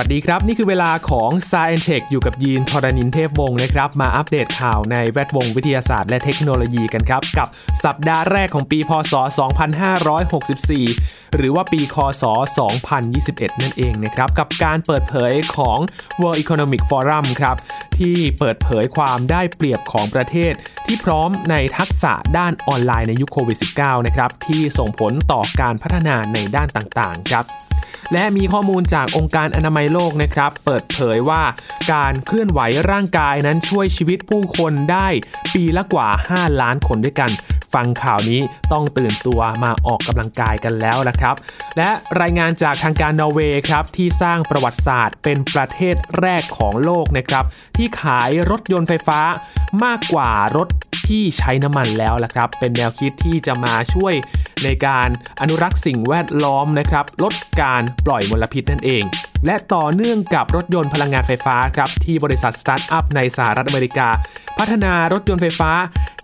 วัสดีครับ นี่คือเวลาของ s าย e n t e c h อยู่กับยีนทรณินเทพวงศ์นะครับ มาอัปเดตข่าวในแวดวงวิทยาศาสตร์และเทคโนโลยีกันครับ กับสัปดาห์แรกของปีพศ 2564 หรือว่าปีคศ 2021 นั่นเองนะครับ กับการเปิดเผยของ World Economic Forum ครับ ที่เปิดเผยความได้เปรียบของประเทศ ที่พร้อมในทักษะด้านออนไลน์ในยุคโควิด -19 นะครับที่ส่งผลต่อการพัฒนาในด้านต่างๆ ครับ และมีข้อมูลจากองค์การอนามัยโลกนะครับ เปิดเผยว่าการเคลื่อนไหวร่างกายนั้นช่วยชีวิตผู้คนได้ปีละกว่า 5 ล้านคนด้วยกัน ฟังข่าวนี้ต้องตื่นตัวมาออกกำลังกายกันแล้วละครับ และรายงานจากทางการนอร์เวย์ครับที่สร้างประวัติศาสตร์ เป็นประเทศแรกของโลกนะครับ ที่ขายรถยนต์ไฟฟ้ามากกว่ารถ ที่ใช้น้ำมันแล้วละครับ เป็นแนวคิดที่จะมาช่วยในการอนุรักษ์สิ่งแวดล้อมนะครับ ลดการปล่อยมลพิษนั่นเอง และต่อเนื่องกับรถยนต์พลังงานไฟฟ้าครับ ที่บริษัทสตาร์ทอัพในสหรัฐอเมริกา พัฒนารถยนต์ไฟฟ้า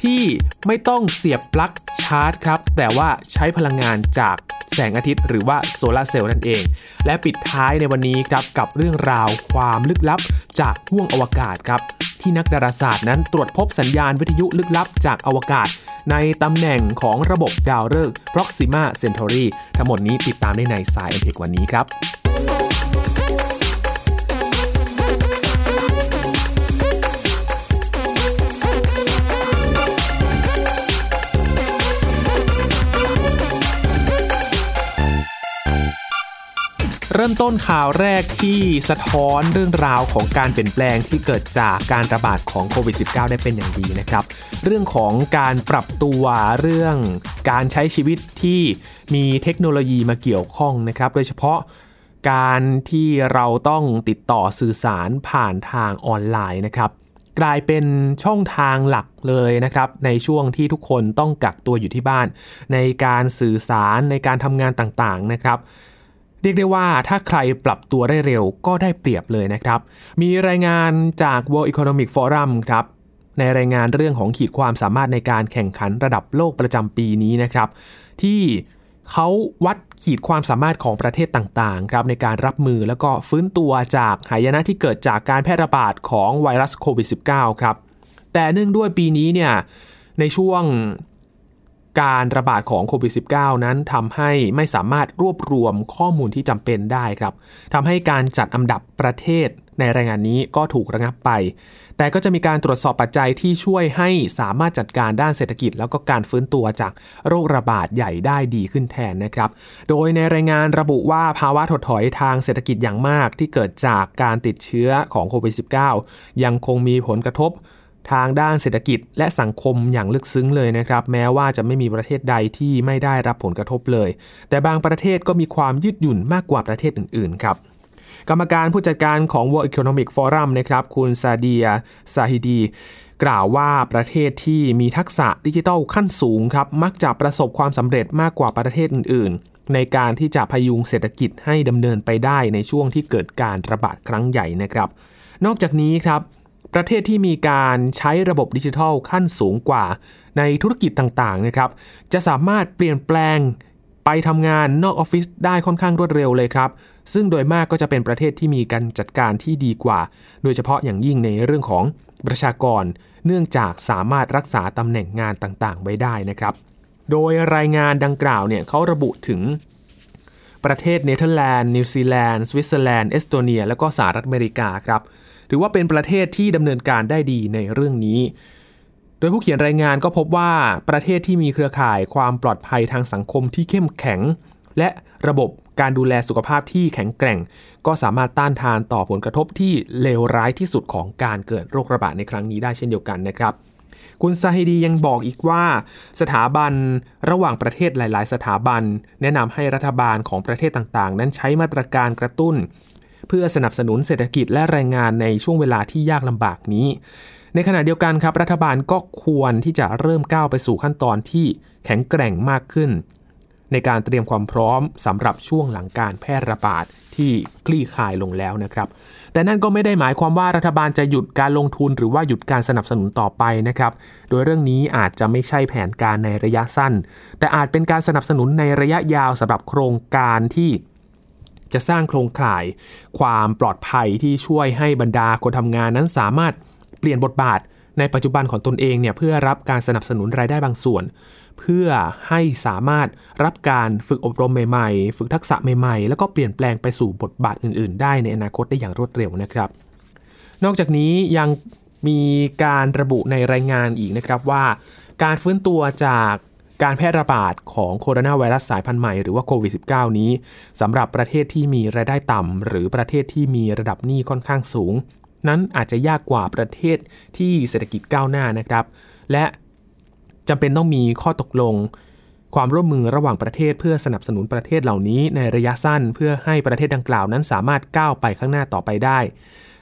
ที่ไม่ต้องเสียบปลั๊กชาร์จครับ แต่ว่าใช้พลังงานจากแสงอาทิตย์หรือว่าโซลาร์เซลล์นั่นเอง และปิดท้ายในวันนี้ครับกับเรื่องราวความลึกลับจากห้วงอวกาศครับ ที่นักดาราศาสตร์นั้นตรวจพบสัญญาณวิทยุลึกลับจากอวกาศ ในตำแหน่งของระบบดาวฤกษ์ Proxima Centauri ทั้งหมดนี้ติดตามได้ในสายเอ็นเทควันนี้ครับ ริ่มต้นข่าวแรกที่สะท้อนเรื่องราวของการเปลี่ยนแปลงที่เกิดจากการระบาดของโควิด -19 ได้เป็นอย่างดีนะครับ เรื่องของการปรับตัวเรื่องการใช้ชีวิตที่มีเทคโนโลยีมาเกี่ยวข้องนะครับ โดยเฉพาะการที่เราต้องติดต่อสื่อสารผ่านทางออนไลน์นะครับ กลายเป็นช่องทางหลักเลยนะครับ ในช่วงที่ทุกคนต้องกักตัวอยู่ที่บ้าน ในการสื่อสารในการทำงานต่างๆนะครับ เรียกได้ว่าถ้าใครปรับตัวได้เร็วก็ได้เปรียบเลยนะครับ มีรายงานจาก World Economic Forum ครับในรายงานเรื่องของขีดความสามารถในการแข่งขันระดับโลกประจำปีนี้นะครับ ที่เขาวัดขีดความสามารถของประเทศต่างๆครับในการรับมือแล้วก็ฟื้นตัวจากหายนะที่เกิดจากการแพร่ระบาดของไวรัสโควิด -19 ครับแต่เนื่องด้วยปีนี้เนี่ยในช่วง การระบาดของโควิด -19 นั้นทำให้ไม่สามารถรวบรวมข้อมูลที่จำเป็นได้ครับทำให้การจัดอันดับประเทศในรายงานนี้ก็ถูกระงับไป แต่ก็จะมีการตรวจสอบปัจจัยที่ช่วยให้สามารถจัดการด้านเศรษฐกิจ แล้วก็การฟื้นตัวจากโรคระบาดใหญ่ได้ดีขึ้นแทนนะครับ โดยในรายงานระบุว่าภาวะถดถอยทางเศรษฐกิจอย่างมากที่เกิดจากการติดเชื้อของโควิด -19 ยังคงมีผลกระทบ ทางด้านเศรษฐกิจและสังคมอย่างลึกซึ้งเลยนะครับ แม้ว่าจะไม่มีประเทศใดที่ไม่ได้รับผลกระทบเลย แต่บางประเทศก็มีความยืดหยุ่นมากกว่าประเทศอื่นๆครับกรรมการผู้จัดการของ World Economic Forum นะครับ คุณซาเดียซาฮิดี กล่าวว่าประเทศที่มีทักษะดิจิทัลขั้นสูงครับ มักจะประสบความสำเร็จมากกว่าประเทศอื่น ๆ ในการที่จะพยุงเศรษฐกิจให้ดำเนินไปได้ในช่วงที่เกิดการระบาดครั้งใหญ่นะครับ นอกจากนี้ครับ ประเทศที่มีการใช้ระบบดิจิทัลขั้นสูงกว่า ในธุรกิจต่างๆนะครับ จะสามารถเปลี่ยนแปลงไปทำงานนอกออฟฟิศได้ค่อนข้างรวดเร็วเลยครับ ซึ่งโดยมากก็จะเป็นประเทศที่มีการจัดการที่ดีกว่า โดยเฉพาะอย่างยิ่งในเรื่องของประชากร เนื่องจากสามารถรักษาตำแหน่งงานต่างๆ ไว้ได้นะครับ โดยรายงานดังกล่าวเนี่ยเขาระบุถึงประเทศเนเธอร์แลนด์ นิวซีแลนด์ สวิตเซอร์แลนด์ เอสโตเนีย และก็สหรัฐอเมริกาครับ ถือว่าเป็นประเทศที่ดำเนินการได้ดีในเรื่องนี้ โดยผู้เขียนรายงานก็พบว่าประเทศที่มีเครือข่ายความปลอดภัยทางสังคมที่เข้มแข็ง และระบบการดูแลสุขภาพที่แข็งแกร่ง ก็สามารถต้านทานต่อผลกระทบที่เลวร้ายที่สุดของการเกิดโรคระบาดในครั้งนี้ได้เช่นเดียวกันนะครับคุณซาฮิดียังบอกอีกว่าสถาบันระหว่างประเทศหลาย ๆ สถาบัน แนะนำให้รัฐบาลของประเทศต่าง ๆ นั้นใช้มาตรการกระตุ้น เพื่อสนับสนุนเศรษฐกิจและแรงงานในช่วงเวลาที่ยากลำบากนี้ ในขณะเดียวกันครับรัฐบาลก็ควรที่จะเริ่มก้าวไปสู่ขั้นตอนที่แข็งแกร่งมากขึ้น ในการเตรียมความพร้อมสำหรับช่วงหลังการแพร่ระบาดที่คลี่คลายลงแล้วนะครับ แต่นั่นก็ไม่ได้หมายความว่ารัฐบาลจะหยุดการลงทุนหรือว่าหยุดการสนับสนุนต่อไปนะครับ โดยเรื่องนี้อาจจะไม่ใช่แผนการในระยะสั้น แต่อาจเป็นการสนับสนุนในระยะยาวสำหรับโครงการที่ จะสร้างโครงข่าย ความปลอดภัยที่ช่วยให้บรรดาคนทำงานนั้นสามารถเปลี่ยนบทบาทในปัจจุบันของตนเองเนี่ยเพื่อรับการสนับสนุนรายได้บางส่วน เพื่อให้สามารถรับการฝึกอบรมใหม่ๆ ฝึกทักษะใหม่ๆ แล้วก็เปลี่ยนแปลงไปสู่บทบาทอื่นๆ ได้ในอนาคตได้อย่างรวดเร็วนะครับ นอกจากนี้ยังมีการระบุในรายงานอีกนะครับว่า การฟื้นตัวจาก การแพร่ระบาดของโคโรนาไวรัสสายพันธุ์ใหม่หรือว่าโควิด -19 นี้สำหรับประเทศที่มีรายได้ต่ำ หรือประเทศที่มีระดับหนี้ค่อนข้างสูง นั้นอาจจะยากกว่าประเทศที่เศรษฐกิจก้าวหน้านะครับ และจำเป็นต้องมีข้อตกลง ความร่วมมือระหว่างประเทศเพื่อสนับสนุนประเทศเหล่านี้ในระยะสั้น เพื่อให้ประเทศดังกล่าวนั้นสามารถก้าวไปข้างหน้าต่อไปได้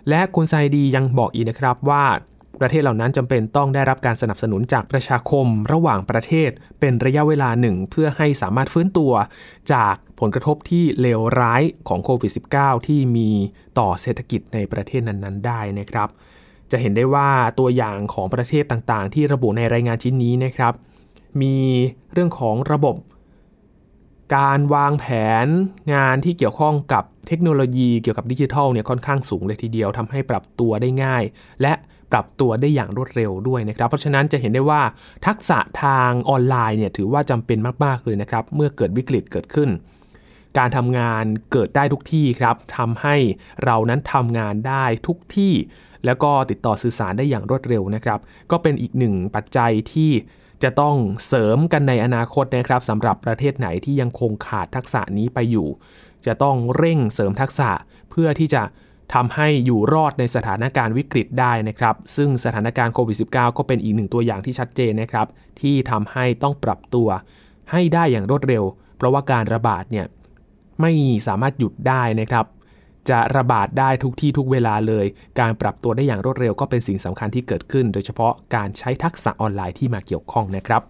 และคุณไซดียังบอกอีกนะครับว่า ประเทศเหล่านั้นจำเป็นต้องได้รับการสนับสนุนจากประชาคมระหว่างประเทศ เป็นระยะเวลาหนึ่งเพื่อให้สามารถฟื้นตัว จากผลกระทบที่เลวร้ายของโควิด -19 ที่มีต่อเศรษฐกิจในประเทศนั้นๆ ได้นะครับ จะเห็นได้ว่าตัวอย่างของประเทศต่างๆ ที่ระบุในรายงานชิ้นนี้นะครับ มีเรื่องของระบบการวางแผนงานที่เกี่ยวข้องกับเทคโนโลยีเกี่ยวกับดิจิทัลเนี่ยค่อนข้างสูงเลยทีเดียวทำให้ปรับตัวได้ง่าย และ ปรับตัวได้อย่างรวดเร็วด้วยนะครับ เพราะฉะนั้นจะเห็นได้ว่าทักษะทางออนไลน์เนี่ยถือว่าจำเป็นมากๆเลยนะครับ เมื่อเกิดวิกฤตเกิดขึ้น การทำงานเกิดได้ทุกที่ครับทำให้เรานั้นทำงานได้ทุกที่ แล้วก็ติดต่อสื่อสารได้อย่างรวดเร็วนะครับ ก็เป็นอีกหนึ่งปัจจัยที่จะต้องเสริมกันในอนาคตนะครับสำหรับประเทศไหนที่ยังคงขาดทักษะนี้ไปอยู่ จะต้องเร่งเสริมทักษะเพื่อที่จะ ทำให้อยู่รอดในสถานการณ์วิกฤตได้นะครับ ซึ่งสถานการณ์โควิด -19 ก็เป็นอีกหนึ่งตัวอย่างที่ชัดเจนนะครับ ที่ทำให้ต้องปรับตัว ให้ได้อย่างรวดเร็ว เพราะว่าการระบาดเนี่ยไม่สามารถหยุดได้นะครับ จะระบาดได้ทุกที่ทุกเวลาเลย การปรับตัวได้อย่างรวดเร็วก็เป็นสิ่งสำคัญที่เกิดขึ้น โดยเฉพาะการใช้ทักษะออนไลน์ที่มาเกี่ยวข้องนะครับ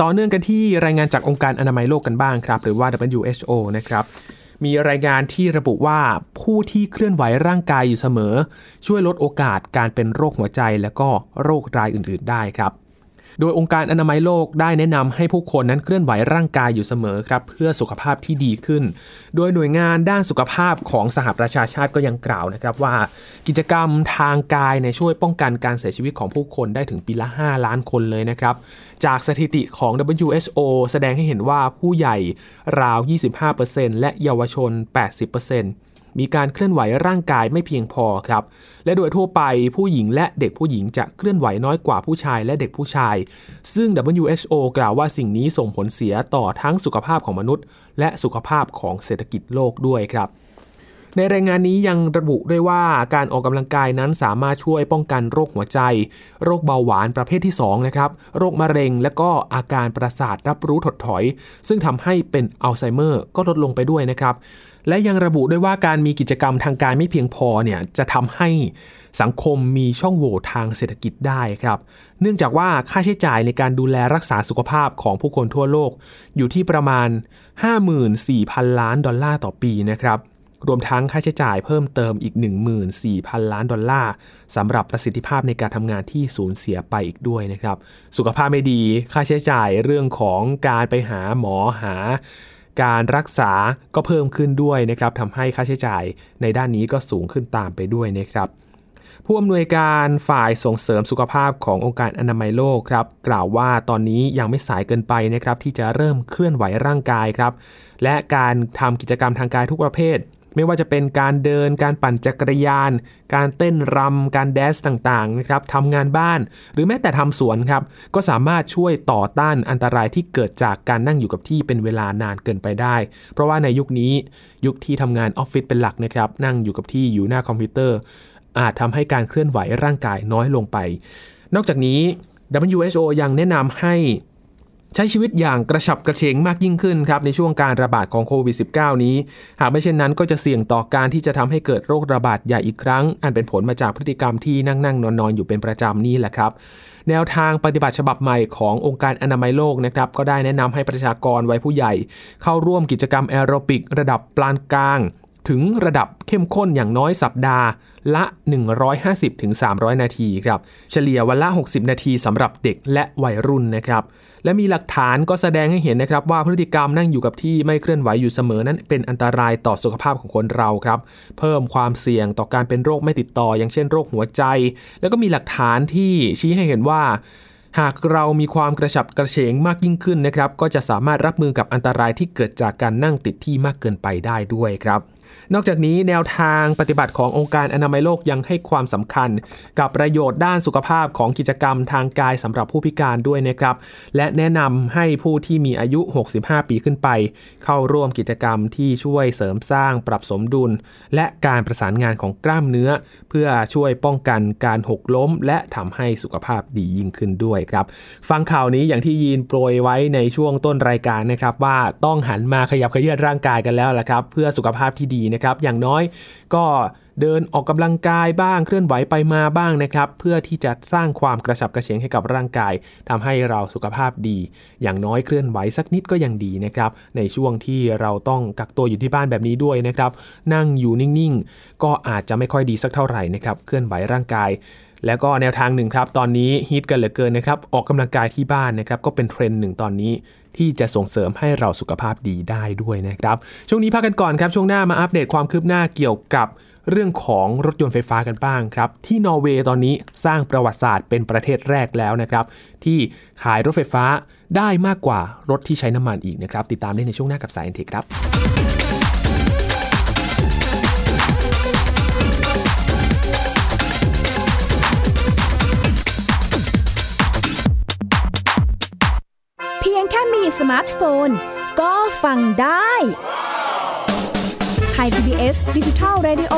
ต่อเนื่องกันที่รายงานจากองค์การอนามัยโลกกันบ้างครับ หรือว่า WHO นะครับ มีรายงานที่ระบุว่าผู้ที่เคลื่อนไหวร่างกายอยู่เสมอ ช่วยลดโอกาสการเป็นโรคหัวใจและก็โรครายอื่น ๆ ได้ครับ โดยองค์การอนามัยโลกได้แนะนำให้ผู้คนนั้นเคลื่อนไหวร่างกายอยู่เสมอครับเพื่อสุขภาพที่ดีขึ้น โดยหน่วยงานด้านสุขภาพของสหประชาชาติก็ยังกล่าวนะครับว่า กิจกรรมทางกายในช่วยป้องกันการเสียชีวิตของผู้คนได้ถึงปีละ 5 ล้านคนเลยนะครับ จากสถิติของ WHO แสดงให้เห็นว่าผู้ใหญ่ราว 25%และเยาวชน 80% มีการเคลื่อนไหวร่างกายไม่เพียงพอครับ และโดยทั่วไปผู้หญิงและเด็กผู้หญิงจะเคลื่อนไหวน้อยกว่าผู้ชายและเด็กผู้ชาย ซึ่ง WHO กล่าวว่าสิ่งนี้ส่งผลเสียต่อทั้งสุขภาพของมนุษย์ และสุขภาพของเศรษฐกิจโลกด้วยครับ ในรายงานนี้ยังระบุด้วยว่าการออกกำลังกายนั้นสามารถช่วยป้องกันโรคหัวใจ โรคเบาหวานประเภทที่2นะครับโรคมะเร็ง และก็อาการประสาทรับรู้ถดถอย ซึ่งทำให้เป็นอัลไซเมอร์ก็ลดลงไปด้วยนะครับและยังระบุด้วยว่าการมีกิจกรรมทางกายไม่เพียงพอเนี่ยจะทำให้สังคมมีช่องโหว่ทางเศรษฐกิจได้ครับ เนื่องจากว่าค่าใช้จ่ายในการดูแลรักษาสุขภาพของผู้คนทั่วโลก อยู่ที่ประมาณ 54,000 ล้านดอลลาร์ต่อปีนะครับ รวมทั้งค่าใช้จ่ายเพิ่มเติมอีก 14,000 ล้านดอลลาร์สำหรับประสิทธิภาพในการทำงานที่สูญเสียไปอีกด้วยนะครับ สุขภาพไม่ดีค่าใช้จ่ายเรื่องของการไปหาหมอหาการรักษาก็เพิ่มขึ้นด้วยนะครับทำให้ค่าใช้จ่ายในด้านนี้ก็สูงขึ้นตามไปด้วยนะครับผู้อำนวยการฝ่ายส่งเสริมสุขภาพขององค์การอนามัยโลกครับกล่าวว่าตอนนี้ยังไม่สายเกินไปนะครับที่จะเริ่มเคลื่อนไหวร่างกายครับและการทำกิจกรรมทางกายทุกประเภท ไม่ว่าจะเป็นการเดินการปั่นจักรยาน การเต้นรำการแดนซ์ต่างๆนะครับทำงานบ้าน หรือแม้แต่ทำสวนครับ ก็สามารถช่วยต่อต้านอันตรายที่เกิดจากการนั่งอยู่กับที่เป็นเวลานานเกินไปได้ เพราะว่าในยุคนี้ยุคที่ทำงานออฟฟิศเป็นหลักนะครับนั่งอยู่กับที่อยู่หน้าคอมพิวเตอร์ อาจทำให้การเคลื่อนไหวร่างกายน้อยลงไป นอกจากนี้ WHO ยังแนะนำให้ ใช้ชีวิตอย่างกระฉับกระเฉงมากยิ่งขึ้นครับในช่วงการระบาดของโควิด -19 นี้ หากไม่เช่นนั้นก็จะเสี่ยงต่อการที่จะทำให้เกิดโรคระบาดใหญ่อีกครั้ง อันเป็นผลมาจากพฤติกรรมที่นั่งนั่งนอนนอนอยู่เป็นประจำนี่แหละครับ แนวทางปฏิบัติฉบับใหม่ขององค์การอนามัยโลกนะครับก็ได้แนะนำให้ประชากรวัยผู้ใหญ่ เข้าร่วมกิจกรรมแอโรบิก ระดับปานกลาง ถึงระดับเข้มข้นอย่างน้อยสัปดาห์ละ 150-300 นาทีครับ เฉลี่ยวันละ 60 นาทีสำหรับเด็กและวัยรุ่นนะครับ และมีหลักฐานก็แสดงให้เห็นนะครับ ว่าพฤติกรรมนั่งอยู่กับที่ไม่เคลื่อนไหวอยู่เสมอนั้นเป็นอันตรายต่อสุขภาพของคนเราครับ เพิ่มความเสี่ยงต่อการเป็นโรคไม่ติดต่อ อย่างเช่นโรคหัวใจ แล้วก็มีหลักฐานที่ชี้ให้เห็นว่าหากเรามีความกระฉับกระเฉงมากยิ่งขึ้นนะครับ ก็จะสามารถรับมือกับอันตรายที่เกิดจากการนั่งติดที่มากเกินไปได้ด้วยครับ นอกจากนี้แนวทางปฏิบัติขององค์การอนามัยโลกยังให้ความสำคัญ กับประโยชน์ด้านสุขภาพของกิจกรรมทางกายสำหรับผู้พิการด้วยนะครับ และแนะนำให้ผู้ที่มีอายุ 65 ปีขึ้นไป เข้าร่วมกิจกรรมที่ช่วยเสริมสร้างปรับสมดุล และการประสานงานของกล้ามเนื้อเพื่อช่วยป้องกันการหกล้ม และทำให้สุขภาพดียิ่งขึ้นด้วยครับ ฟังข่าวนี้อย่างที่ยีนโปรยไว้ในช่วงต้นรายการนะครับ ว่าต้องหันมาขยับขยื่นร่างกายกันแล้วละครับ เพื่อสุขภาพที่ดีนะครับ อย่างน้อยก็ เดินออกกำลังกายบ้างเคลื่อนไหวไปมาบ้างนะครับ เพื่อที่จะสร้างความกระฉับกระเฉงให้กับร่างกายทำให้เราสุขภาพดี อย่างน้อยเคลื่อนไหวสักนิดก็ยังดีนะครับ ในช่วงที่เราต้องกักตัวอยู่ที่บ้านแบบนี้ด้วยนะครับ นั่งอยู่นิ่งๆ ก็อาจจะไม่ค่อยดีสักเท่าไหร่นะครับ เคลื่อนไหวร่างกายแล้วก็แนวทางหนึ่งครับตอนนี้ฮิตกันเหลือเกินนะครับออกกำลังกายที่บ้านนะครับก็เป็นเทรนด์หนึ่งตอนนี้ที่จะส่งเสริมให้เราสุขภาพดีได้ด้วยนะครับ ช่วงนี้พักกันก่อนครับช่วงหน้ามาอัปเดตความคืบหน้าเกี่ยวกับ เรื่องของรถยนต์ไฟฟ้ากันบ้างครับ ที่นอร์เวย์ตอนนี้สร้างประวัติศาสตร์เป็นประเทศแรกแล้วนะครับ ที่ขายรถไฟฟ้าได้มากกว่ารถที่ใช้น้ำมันอีกนะครับ ติดตามได้ในช่วงหน้ากับสายเอ็นเทคครับเพียงแค่มีสมาร์ทโฟน ก็ฟังได้ ไทย PBS Digital Radio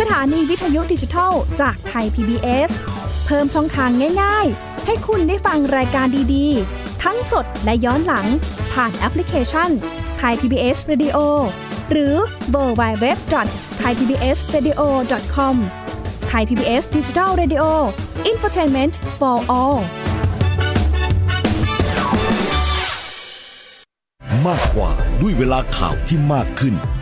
สถานีวิทยุดิจิทัลจากไทย PBS เพิ่มช่องทางง่าย ๆ ให้คุณได้ฟังรายการดีๆ ทั้งสดและย้อนหลัง ผ่านแอปพลิเคชันไทย PBS Radio หรือ World Wide Web ไทย PBS Radio com ไทย PBS Digital Radioอินฟอร์ทนเมนต์ for all มากกว่าด้วยเวลาข่าวที่มากขึ้น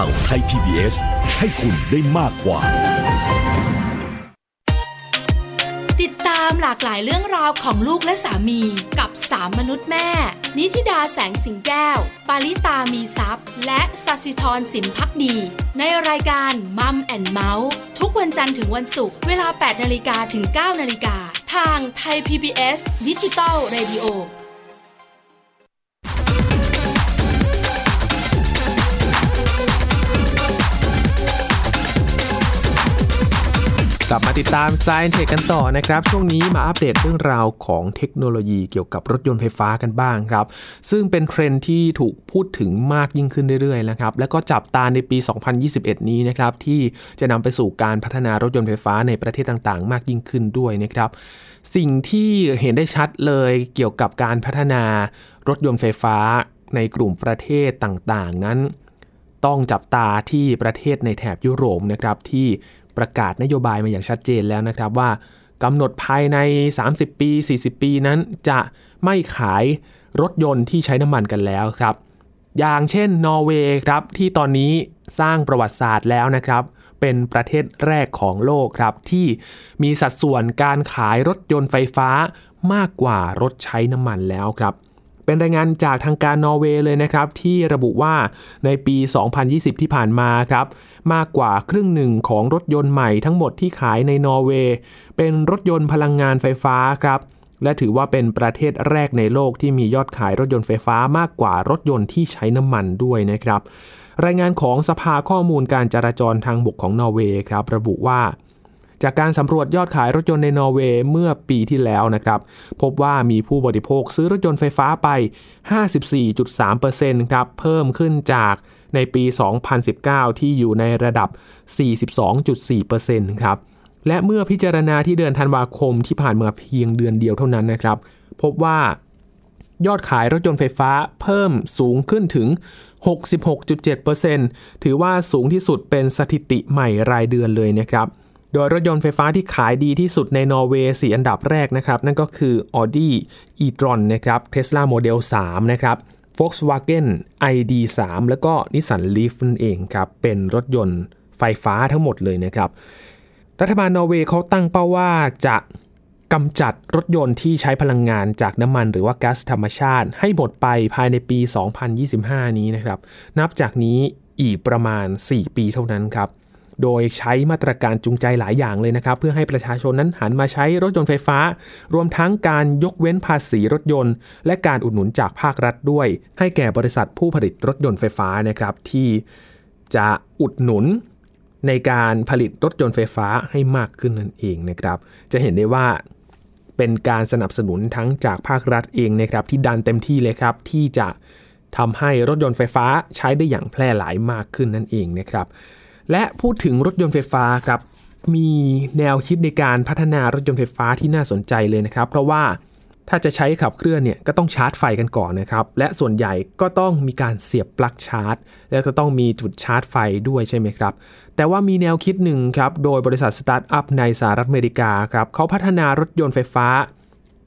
ข่าวไทย PBS ให้คุณได้มากกว่า ติดตามหลากหลายเรื่องราวของลูกและสามีกับสามมนุษย์แม่ นิธิดาแสงสิงแก้ว ปาริตามีซัพ์และสัสิธรสินพักดี ในรายการมัมแอนเมาส์ทุกวันจันทร์ถึงวันศุกร์เวลา 8นาฬิกาถึง 9นาฬิกาทางไทย PBS ดิจิตอล Radio ลับมาติดตาม Science Tech กันต่อนะครับ ช่วงนี้มาอัปเดตเรื่องราวของเทคโนโลยีเกี่ยวกับรถยนต์ไฟฟ้ากันบ้างครับ ซึ่งเป็นเทรนด์ที่ถูกพูดถึงมากยิ่งขึ้นเรื่อยๆนะครับ แล้วก็จับตาในปี 2021 นี้นะครับ ที่จะนำไปสู่การพัฒนารถยนต์ไฟฟ้าในประเทศต่างๆ มากยิ่งขึ้นด้วยนะครับ สิ่งที่เห็นได้ชัดเลยเกี่ยวกับการพัฒนารถยนต์ไฟฟ้าในกลุ่มประเทศต่างๆ นั้น ต้องจับตาที่ประเทศในแถบยุโรปนะครับที่ ประกาศนโยบายมาอย่างชัดเจนแล้วนะครับว่ากำหนดภายใน 30 ปี 40 ปีนั้นจะไม่ขายรถยนต์ที่ใช้น้ำมันกันแล้วครับ อย่างเช่นนอร์เวย์ครับที่ตอนนี้สร้างประวัติศาสตร์แล้วนะครับ เป็นประเทศแรกของโลกครับ ที่มีสัดส่วนการขายรถยนต์ไฟฟ้ามากกว่ารถใช้น้ำมันแล้วครับ เป็นรายงานจากทางการนอร์เวย์เลยนะครับที่ระบุว่าในปี 2020 ที่ผ่านมาครับมากกว่าครึ่งหนึ่งของรถยนต์ใหม่ทั้งหมดที่ขายในนอร์เวย์เป็นรถยนต์พลังงานไฟฟ้าครับและถือว่าเป็นประเทศแรกในโลกที่มียอดขายรถยนต์ไฟฟ้ามากกว่ารถยนต์ที่ใช้น้ำมันด้วยนะครับ รายงานของสภาข้อมูลการจราจรทางบกของนอร์เวย์ครับระบุว่า จากการสำรวจยอดขายรถยนต์ในนอร์เวย์เมื่อปีที่แล้วนะครับ พบว่ามีผู้บริโภคซื้อรถยนต์ไฟฟ้าไป 54.3%ครับเพิ่มขึ้นจากในปี 2019 ที่อยู่ในระดับ 42.4%ครับและเมื่อพิจารณาที่เดือนธันวาคมที่ผ่านมาเพียงเดือนเดียวเท่านั้นนะครับ พบว่ายอดขายรถยนต์ไฟฟ้าเพิ่มสูงขึ้นถึง 66.7%ถือว่าสูงที่สุดเป็นสถิติใหม่รายเดือนเลยนะครับ โดยรถยนต์ไฟฟ้าที่ขายดีที่สุดในนอร์เวย์4อันดับแรกนะครับ นั่นก็คือ Audi e-tron นะครับ Tesla Model 3 นะครับ Volkswagen ID3 แล้วก็ Nissan Leaf นั่นเองครับ เป็นรถยนต์ไฟฟ้าทั้งหมดเลยนะครับ รัฐบาลนอร์เวย์เขาตั้งเป้าว่าจะกำจัดรถยนต์ที่ใช้พลังงานจากน้ำมันหรือว่าก๊าซธรรมชาติ ให้หมดไปภายในปี 2025 นี้นะครับ นับจากนี้อีกประมาณ 4 ปีเท่านั้นครับ โดยใช้มาตรการจูงใจหลายอย่างเลยนะครับ เพื่อให้ประชาชนนั้นหันมาใช้รถยนต์ไฟฟ้า รวมทั้งการยกเว้นภาษีรถยนต์ และการอุดหนุนจากภาครัฐด้วย ให้แก่บริษัทผู้ผลิตรถยนต์ไฟฟ้านะครับที่จะอุดหนุนในการผลิตรถยนต์ไฟฟ้าให้มากขึ้นนั่นเองนะครับ จะเห็นได้ว่าเป็นการสนับสนุนทั้งจากภาครัฐเองนะครับ ที่ดันเต็มที่เลยครับ ที่จะทำให้รถยนต์ไฟฟ้าใช้ได้อย่างแพร่หลายมากขึ้นนั่นเองนะครับ และพูดถึงรถยนต์ไฟฟ้าครับมีแนวคิดในการพัฒนารถยนต์ไฟฟ้าที่น่าสนใจเลยนะครับ เพราะว่าถ้าจะใช้ขับเคลื่อนเนี่ยก็ต้องชาร์จไฟกันก่อนนะครับ และส่วนใหญ่ก็ต้องมีการเสียบปลั๊กชาร์จ และจะต้องมีจุดชาร์จไฟด้วยใช่ไหมครับ แต่ว่ามีแนวคิดหนึ่งครับ โดยบริษัทสตาร์ทอัพในสหรัฐอเมริกาครับเขาพัฒนารถยนต์ไฟฟ้า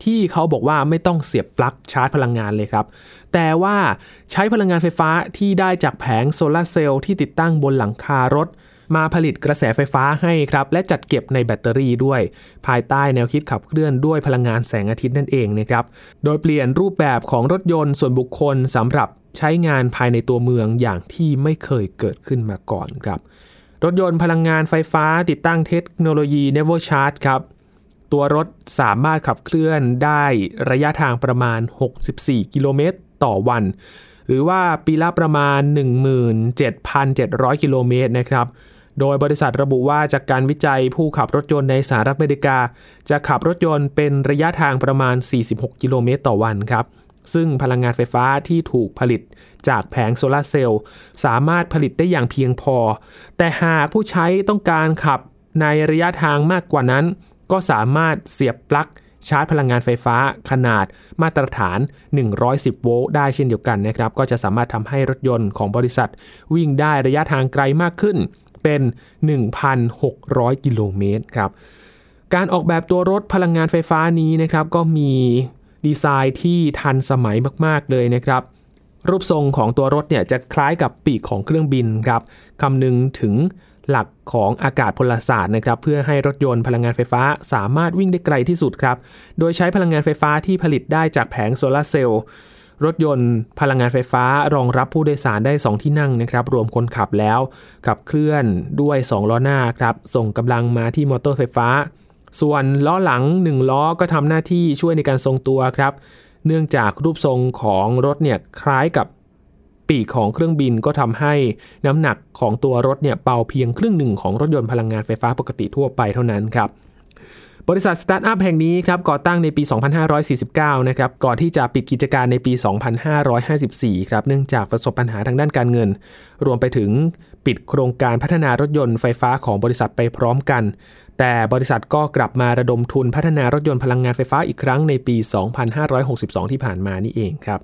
ที่เขาบอกว่าไม่ต้องเสียบปลั๊กชาร์จพลังงานเลยครับ แต่ว่าใช้พลังงานไฟฟ้าที่ได้จากแผงโซลาร์เซลล์ที่ติดตั้งบนหลังคารถ มาผลิตกระแสไฟฟ้าให้ครับ และจัดเก็บในแบตเตอรี่ด้วย ภายใต้แนวคิดขับเคลื่อนด้วยพลังงานแสงอาทิตย์นั่นเองนะครับ โดยเปลี่ยนรูปแบบของรถยนต์ส่วนบุคคลสำหรับใช้งานภายในตัวเมืองอย่างที่ไม่เคยเกิดขึ้นมาก่อนครับรถยนต์พลังงานไฟฟ้าติดตั้งเทคโนโลยี Nevo Charge ครับ ตัวรถสามารถขับเคลื่อนได้ระยะทางประมาณ 64 กิโลเมตรต่อวัน หรือว่าปีละประมาณ 17,700 กิโลเมตรนะครับ โดยบริษัทระบุว่าจากการวิจัยผู้ขับรถยนต์ในสหรัฐอเมริกา จะขับรถยนต์เป็นระยะทางประมาณ 46 กิโลเมตรต่อวันครับซึ่งพลังงานไฟฟ้าที่ถูกผลิตจากแผงโซลาร์เซลล์สามารถผลิตได้อย่างเพียงพอ แต่หากผู้ใช้ต้องการขับในระยะทางมากกว่านั้น ก็สามารถเสียบปลั๊กชาร์จพลังงานไฟฟ้าขนาดมาตรฐาน 110 โวลต์ได้เช่นเดียวกันนะครับ ก็จะสามารถทำให้รถยนต์ของบริษัท วิ่งได้ระยะทางไกลมากขึ้นเป็น 1,600 กิโลเมตรครับ การออกแบบตัวรถพลังงานไฟฟ้านี้นะครับ ก็มีดีไซน์ที่ทันสมัยมาก ๆ เลยนะครับ รูปทรงของตัวรถเนี่ยจะคล้ายกับปีกของเครื่องบินครับคำนึงถึง หลักของอากาศพลศาสตร์นะครับเพื่อให้รถยนต์พลังงานไฟฟ้าสามารถวิ่งได้ไกลที่สุดครับ โดยใช้พลังงานไฟฟ้าที่ผลิตได้จากแผงโซลาร์เซลล์รถยนต์พลังงานไฟฟ้ารองรับผู้โดยสารได้ 2 ที่นั่งนะครับ รวมคนขับแล้ว ขับเคลื่อนด้วย 2 ล้อหน้าครับ ส่งกำลังมาที่มอเตอร์ไฟฟ้า ส่วนล้อหลัง 1 ล้อก็ทำหน้าที่ช่วยในการทรงตัวครับ เนื่องจากรูปทรงของรถเนี่ยคล้ายกับ ปีกของเครื่องบินก็ทำให้น้ำหนักของตัวรถเนี่ยเบาเพียงครึ่งหนึ่งของรถยนต์พลังงานไฟฟ้าปกติทั่วไปเท่านั้นครับบริษัทสตาร์ทอัพแห่งนี้ครับก่อตั้งในปี 2549 นะครับก่อนที่จะปิดกิจการในปี 2554 ครับเนื่องจากประสบปัญหาทางด้านการเงิน รวมไปถึงปิดโครงการพัฒนารถยนต์ไฟฟ้าของบริษัทไปพร้อมกัน แต่บริษัทก็กลับมาระดมทุนพัฒนารถยนต์พลังงานไฟฟ้าอีกครั้งในปี 2562 ที่ผ่านมานี่เองครับ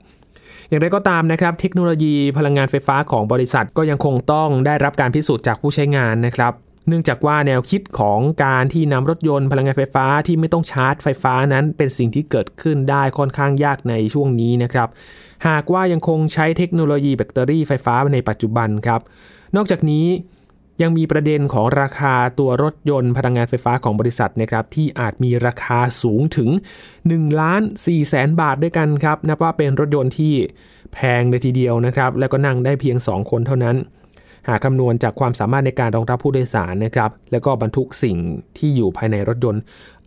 อย่างไรก็ตามนะครับเทคโนโลยีพลังงานไฟฟ้าของบริษัทก็ยังคงต้องได้รับการพิสูจน์จากผู้ใช้งานนะครับเนื่องจากว่าแนวคิดของการที่นำรถยนต์พลังงานไฟฟ้าที่ไม่ต้องชาร์จไฟฟ้านั้นเป็นสิ่งที่เกิดขึ้นได้ค่อนข้างยากในช่วงนี้นะครับ หากว่ายังคงใช้เทคโนโลยีแบตเตอรี่ไฟฟ้าในปัจจุบันครับ นอกจากนี้ ยังมีประเด็นของราคาตัวรถยนต์พลังงานไฟฟ้าของบริษัทนะครับที่อาจมีราคาสูงถึง1ล้าน4แสนบาทด้วยกันครับนับว่าเป็นรถยนต์ที่แพงเลยทีเดียวนะครับ แล้วก็นั่งได้เพียง 2 คนเท่านั้น หากคำนวณจากความสามารถในการรองรับผู้โดยสารนะครับ แล้วก็บรรทุกสิ่งที่อยู่ภายในรถยนต์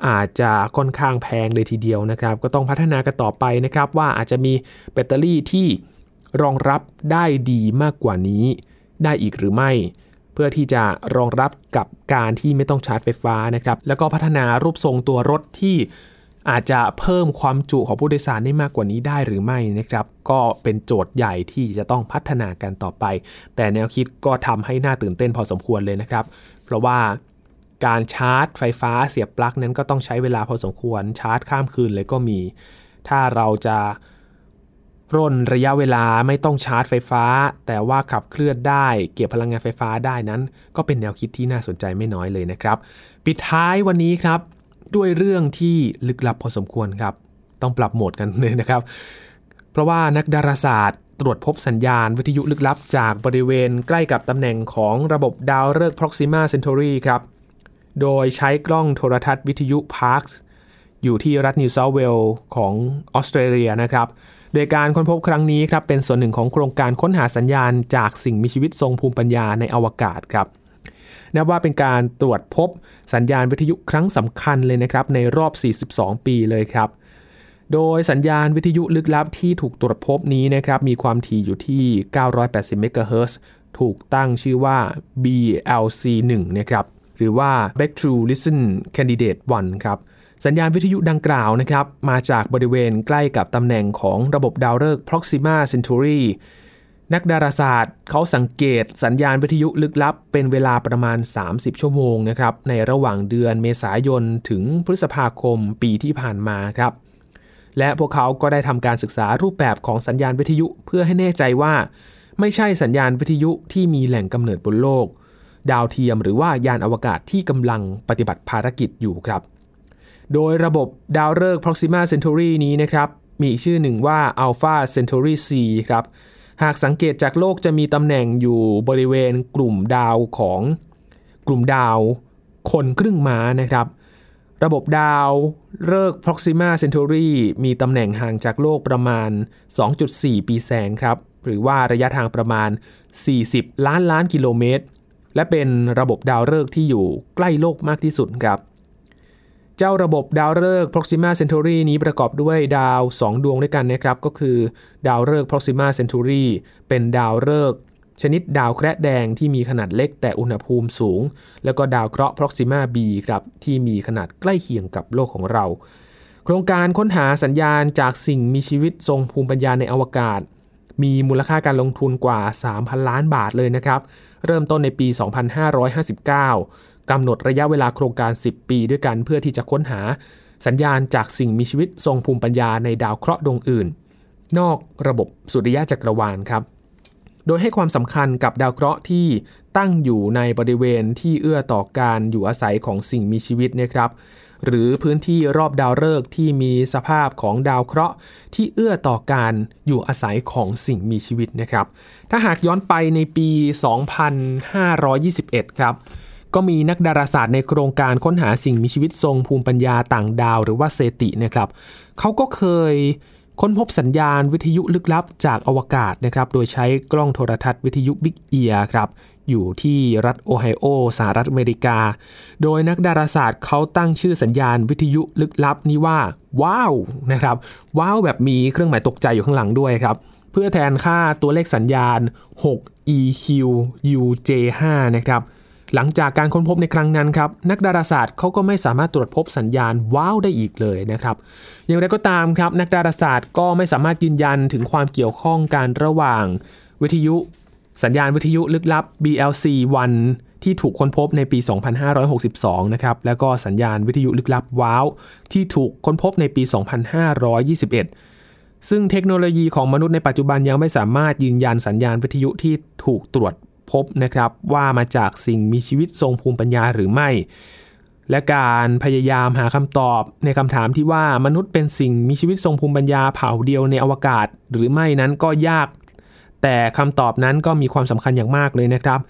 อาจจะค่อนข้างแพงเลยทีเดียวนะครับ ก็ต้องพัฒนากันต่อไปนะครับ ว่าอาจจะมีแบตเตอรี่ที่รองรับได้ดีมากกว่านี้ ได้อีกหรือไม่ พื่อที่จะรองรับกับการที่ไม่ต้องชาร์จไฟฟ้านะครับ แล้วก็พัฒนารูปทรงตัวรถที่อาจจะเพิ่มความจุของผู้โดยสารได้มากกว่านี้ได้หรือไม่นะครับ ก็เป็นโจทย์ใหญ่ที่จะต้องพัฒนากันต่อไป แต่แนวคิดก็ทำให้น่าตื่นเต้นพอสมควรเลยนะครับ เพราะว่าการชาร์จไฟฟ้าเสียบปลั๊กนั้นก็ต้องใช้เวลาพอสมควรชาร์จข้ามคืนเลยก็มี ถ้าเราจะ ร่นระยะเวลาไม่ต้องชาร์จไฟฟ้า แต่ว่าขับเคลื่อนได้ เก็บพลังงานไฟฟ้าได้นั้น ก็เป็นแนวคิดที่น่าสนใจไม่น้อยเลยนะครับ ปิดท้ายวันนี้ครับ ด้วยเรื่องที่ลึกลับพอสมควรครับ ต้องปรับโหมดกันเลยนะครับ เพราะว่านักดาราศาสตร์ตรวจพบสัญญาณวิทยุลึกลับ จากบริเวณใกล้กับตำแหน่งของระบบดาวฤกษ์ Proxima Centauri ครับ โดยใช้กล้องโทรทัศน์วิทยุ Parks อยู่ที่รัฐนิวเซาท์เวลของออสเตรเลียนะครับ โดยการค้นพบครั้งนี้ครับเป็นส่วนหนึ่งของโครงการค้นหาสัญญาณจากสิ่งมีชีวิตทรงภูมิปัญญาในอวกาศครับนับว่าเป็นการตรวจพบสัญญาณวิทยุครั้งสำคัญเลยนะครับในรอบ 42 ปีเลยครับ โดยสัญญาณวิทยุลึกลับที่ถูกตรวจพบนี้นะครับมีความถี่อยู่ที่ 980 เมกะเฮิรตซ์ถูกตั้งชื่อว่า BLC1 นะครับหรือว่า Breakthrough Listen Candidate 1 ครับ สัญญาณวิทยุดังกล่าวนะครับมาจากบริเวณใกล้กับตำแหน่งของระบบดาวฤกษ์ Proxima Centauri นักดาราศาสตร์เขาสังเกตสัญญาณวิทยุลึกลับ เป็นเวลาประมาณ 30 ชั่วโมงนะครับในระหว่างเดือนเมษายนถึงพฤษภาคมปีที่ผ่านมาครับ และพวกเขาก็ได้ทำการศึกษารูปแบบของสัญญาณวิทยุเพื่อให้แน่ใจว่า ไม่ใช่สัญญาณวิทยุที่มีแหล่งกำเนิดบนโลก ดาวเทียมหรือว่ายานอวกาศที่กำลังปฏิบัติภารกิจอยู่ครับ โดยระบบดาวฤกษ์ Proxima Centauri นี้นะครับมีชื่อหนึ่งว่า Alpha Centauri C ครับ หากสังเกตจากโลกจะมีตำแหน่งอยู่บริเวณกลุ่มดาวของกลุ่มดาวคนครึ่งม้านะครับ ระบบดาวฤกษ์ Proxima Centauri มีตำแหน่งห่างจากโลกประมาณ 2.4 ปีแสงครับ หรือว่าระยะทางประมาณ 40 ล้านล้านกิโลเมตร และเป็นระบบดาวฤกษ์ที่อยู่ใกล้โลกมากที่สุดครับ เจ้าระบบดาวฤกษ์ Proxima Centauri นี้ประกอบด้วยดาว 2 ดวงด้วยกันนะครับ ก็คือดาวฤกษ์ Proxima Centauri เป็นดาวฤกษ์ชนิดดาวแคระแดงที่มีขนาดเล็กแต่อุณหภูมิสูง แล้วก็ดาวเคราะห์ Proxima b ครับที่มีขนาดใกล้เคียงกับโลกของเรา โครงการค้นหาสัญญาณจากสิ่งมีชีวิตทรงภูมิปัญญาในอวกาศ มีมูลค่าการลงทุนกว่า 3,000 ล้านบาทเลยนะครับ เริ่มต้นในปี 2559 กำหนดระยะเวลาโครงการ 10 ปีด้วยกันเพื่อที่จะค้นหาสัญญาณจากสิ่งมีชีวิตทรงภูมิปัญญาในดาวเคราะห์ดวงอื่น นอกระบบสุริยะจักรวาลครับ โดยให้ความสำคัญกับดาวเคราะห์ที่ตั้งอยู่ในบริเวณที่เอื้อต่อการอยู่อาศัยของสิ่งมีชีวิตนะครับหรือพื้นที่รอบดาวฤกษ์ที่มีสภาพของดาวเคราะห์ที่เอื้อต่อการอยู่อาศัยของสิ่งมีชีวิตนะครับ ถ้าหากย้อนไปในปี 2521 ครับ ก็มีนักดาราศาสตร์ในโครงการค้นหาสิ่งมีชีวิตทรงภูมิปัญญาต่างดาว หรือว่าเซตินะครับเขาก็เคยค้นพบสัญญาณวิทยุลึกลับจากอวกาศนะครับ โดยใช้กล้องโทรทัศน์วิทยุบิ๊กเอียครับ อยู่ที่รัฐโอไฮโอสหรัฐอเมริกา โดยนักดาราศาสตร์เขาตั้งชื่อสัญญาณวิทยุลึกลับนี้ว่า ว้าวนะครับ ว้าวแบบมีเครื่องหมายตกใจอยู่ข้างหลังด้วยครับ เพื่อแทนค่าตัวเลขสัญญาณ 6EQUJ5 นะครับ หลังจากการค้นพบในครั้งนั้นครับนักดาราศาสตร์เขาก็ไม่สามารถตรวจพบสัญญาณว้าวได้อีกเลยนะครับ อย่างไรก็ตามครับนักดาราศาสตร์ก็ไม่สามารถยืนยันถึงความเกี่ยวข้องกันระหว่าง วิทยุ สัญญาณวิทยุลึกลับ BLC1 ที่ถูกค้นพบในปี 2562 นะครับ แล้วก็สัญญาณวิทยุลึกลับว้าว ที่ถูกค้นพบในปี 2521 ซึ่งเทคโนโลยีของมนุษย์ในปัจจุบันยังไม่สามารถยืนยันสัญญาณวิทยุที่ถูกตรวจ พบนะครับว่ามาจากสิ่งมีชีวิตทรงภูมิปัญญาหรือไม่ และการพยายามหาคำตอบในคำถามที่ว่ามนุษย์เป็นสิ่งมีชีวิตทรงภูมิปัญญาเผ่าเดียวในอวกาศ หรือไม่นั้นก็ยาก แต่คำตอบนั้นก็มีความสำคัญอย่างมากเลยนะครับ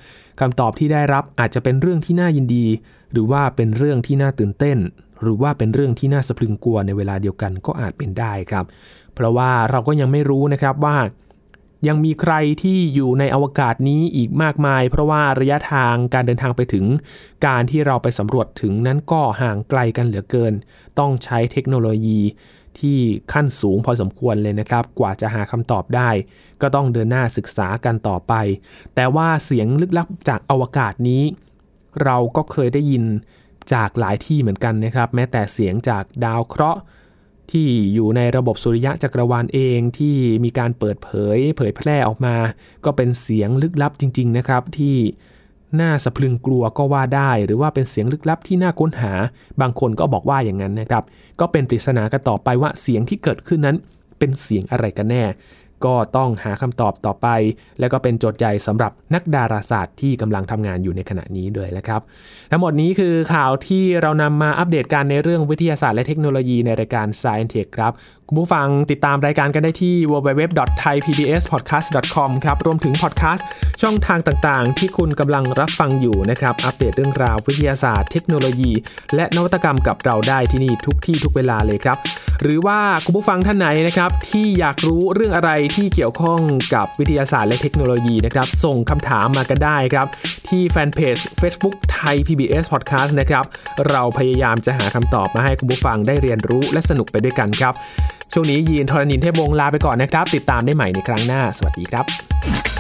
คำตอบที่ได้รับอาจจะเป็นเรื่องที่น่ายินดี หรือว่าเป็นเรื่องที่น่าตื่นเต้น หรือว่าเป็นเรื่องที่น่าสะพรึงกลัวในเวลาเดียวกันก็อาจเป็นได้ครับ เพราะว่าเราก็ยังไม่รู้นะครับว่า ยังมีใครที่อยู่ในอวกาศนี้อีกมากมาย เพราะว่าระยะทางการเดินทางไปถึง การที่เราไปสำรวจถึงนั้นก็ห่างไกลกันเหลือเกิน ต้องใช้เทคโนโลยีที่ขั้นสูงพอสมควรเลยนะครับ กว่าจะหาคำตอบได้ ก็ต้องเดินหน้าศึกษากันต่อไป แต่ว่าเสียงลึกลับจากอวกาศนี้ เราก็เคยได้ยินจากหลายที่เหมือนกันนะครับ แม้แต่เสียงจากดาวเคราะห์ ที่อยู่ในระบบสุริยะจักรวาลเองที่มีการเปิดเผย เผยแพร่ออกมา ก็เป็นเสียงลึกลับจริง ๆ นะครับ ที่น่าสะพรึงกลัวก็ว่าได้ หรือว่าเป็นเสียงลึกลับที่น่าค้นหา บางคนก็บอกว่าอย่างนั้นนะครับ ก็เป็นปริศนากันต่อไปว่าเสียงที่เกิดขึ้นนั้นเป็นเสียงอะไรกันแน่ ก็ต้องหาคำตอบต่อไป และก็เป็นโจทย์ใหญ่สำหรับนักดาราศาสตร์ที่กำลังทำงานอยู่ในขณะนี้ด้วยนะครับ ทั้งหมดนี้คือข่าวที่เรานำมาอัปเดตกันในเรื่องวิทยาศาสตร์และเทคโนโลยีในรายการ Science Tech ครับคุณผู้ฟังติดตามรายการกันได้ที่ www.thaipbspodcast.com ครับรวมถึงพอดแคสต์ช่องทางต่างๆ ที่คุณกำลังรับฟังอยู่นะครับ อัปเดตเรื่องราววิทยาศาสตร์ เทคโนโลยี และนวัตกรรมกับเราได้ที่นี่ทุกที่ทุกเวลาเลยครับ หรือว่าคุณผู้ฟังท่านไหนนะครับที่อยากรู้เรื่องอะไรที่เกี่ยวข้องกับวิทยาศาสตร์และเทคโนโลยีนะครับส่งคำถามมากันได้ครับ ที่แฟนเพจ Facebook ไทย PBS Podcast นะครับเราพยายามจะหาคำตอบมาให้คุณผู้ฟังได้เรียนรู้และสนุกไปด้วยกันครับ ช่วงนี้ยีนทรณินเทพวงลาไปก่อนนะครับ ติดตามได้ใหม่ในครั้งหน้า สวัสดีครับ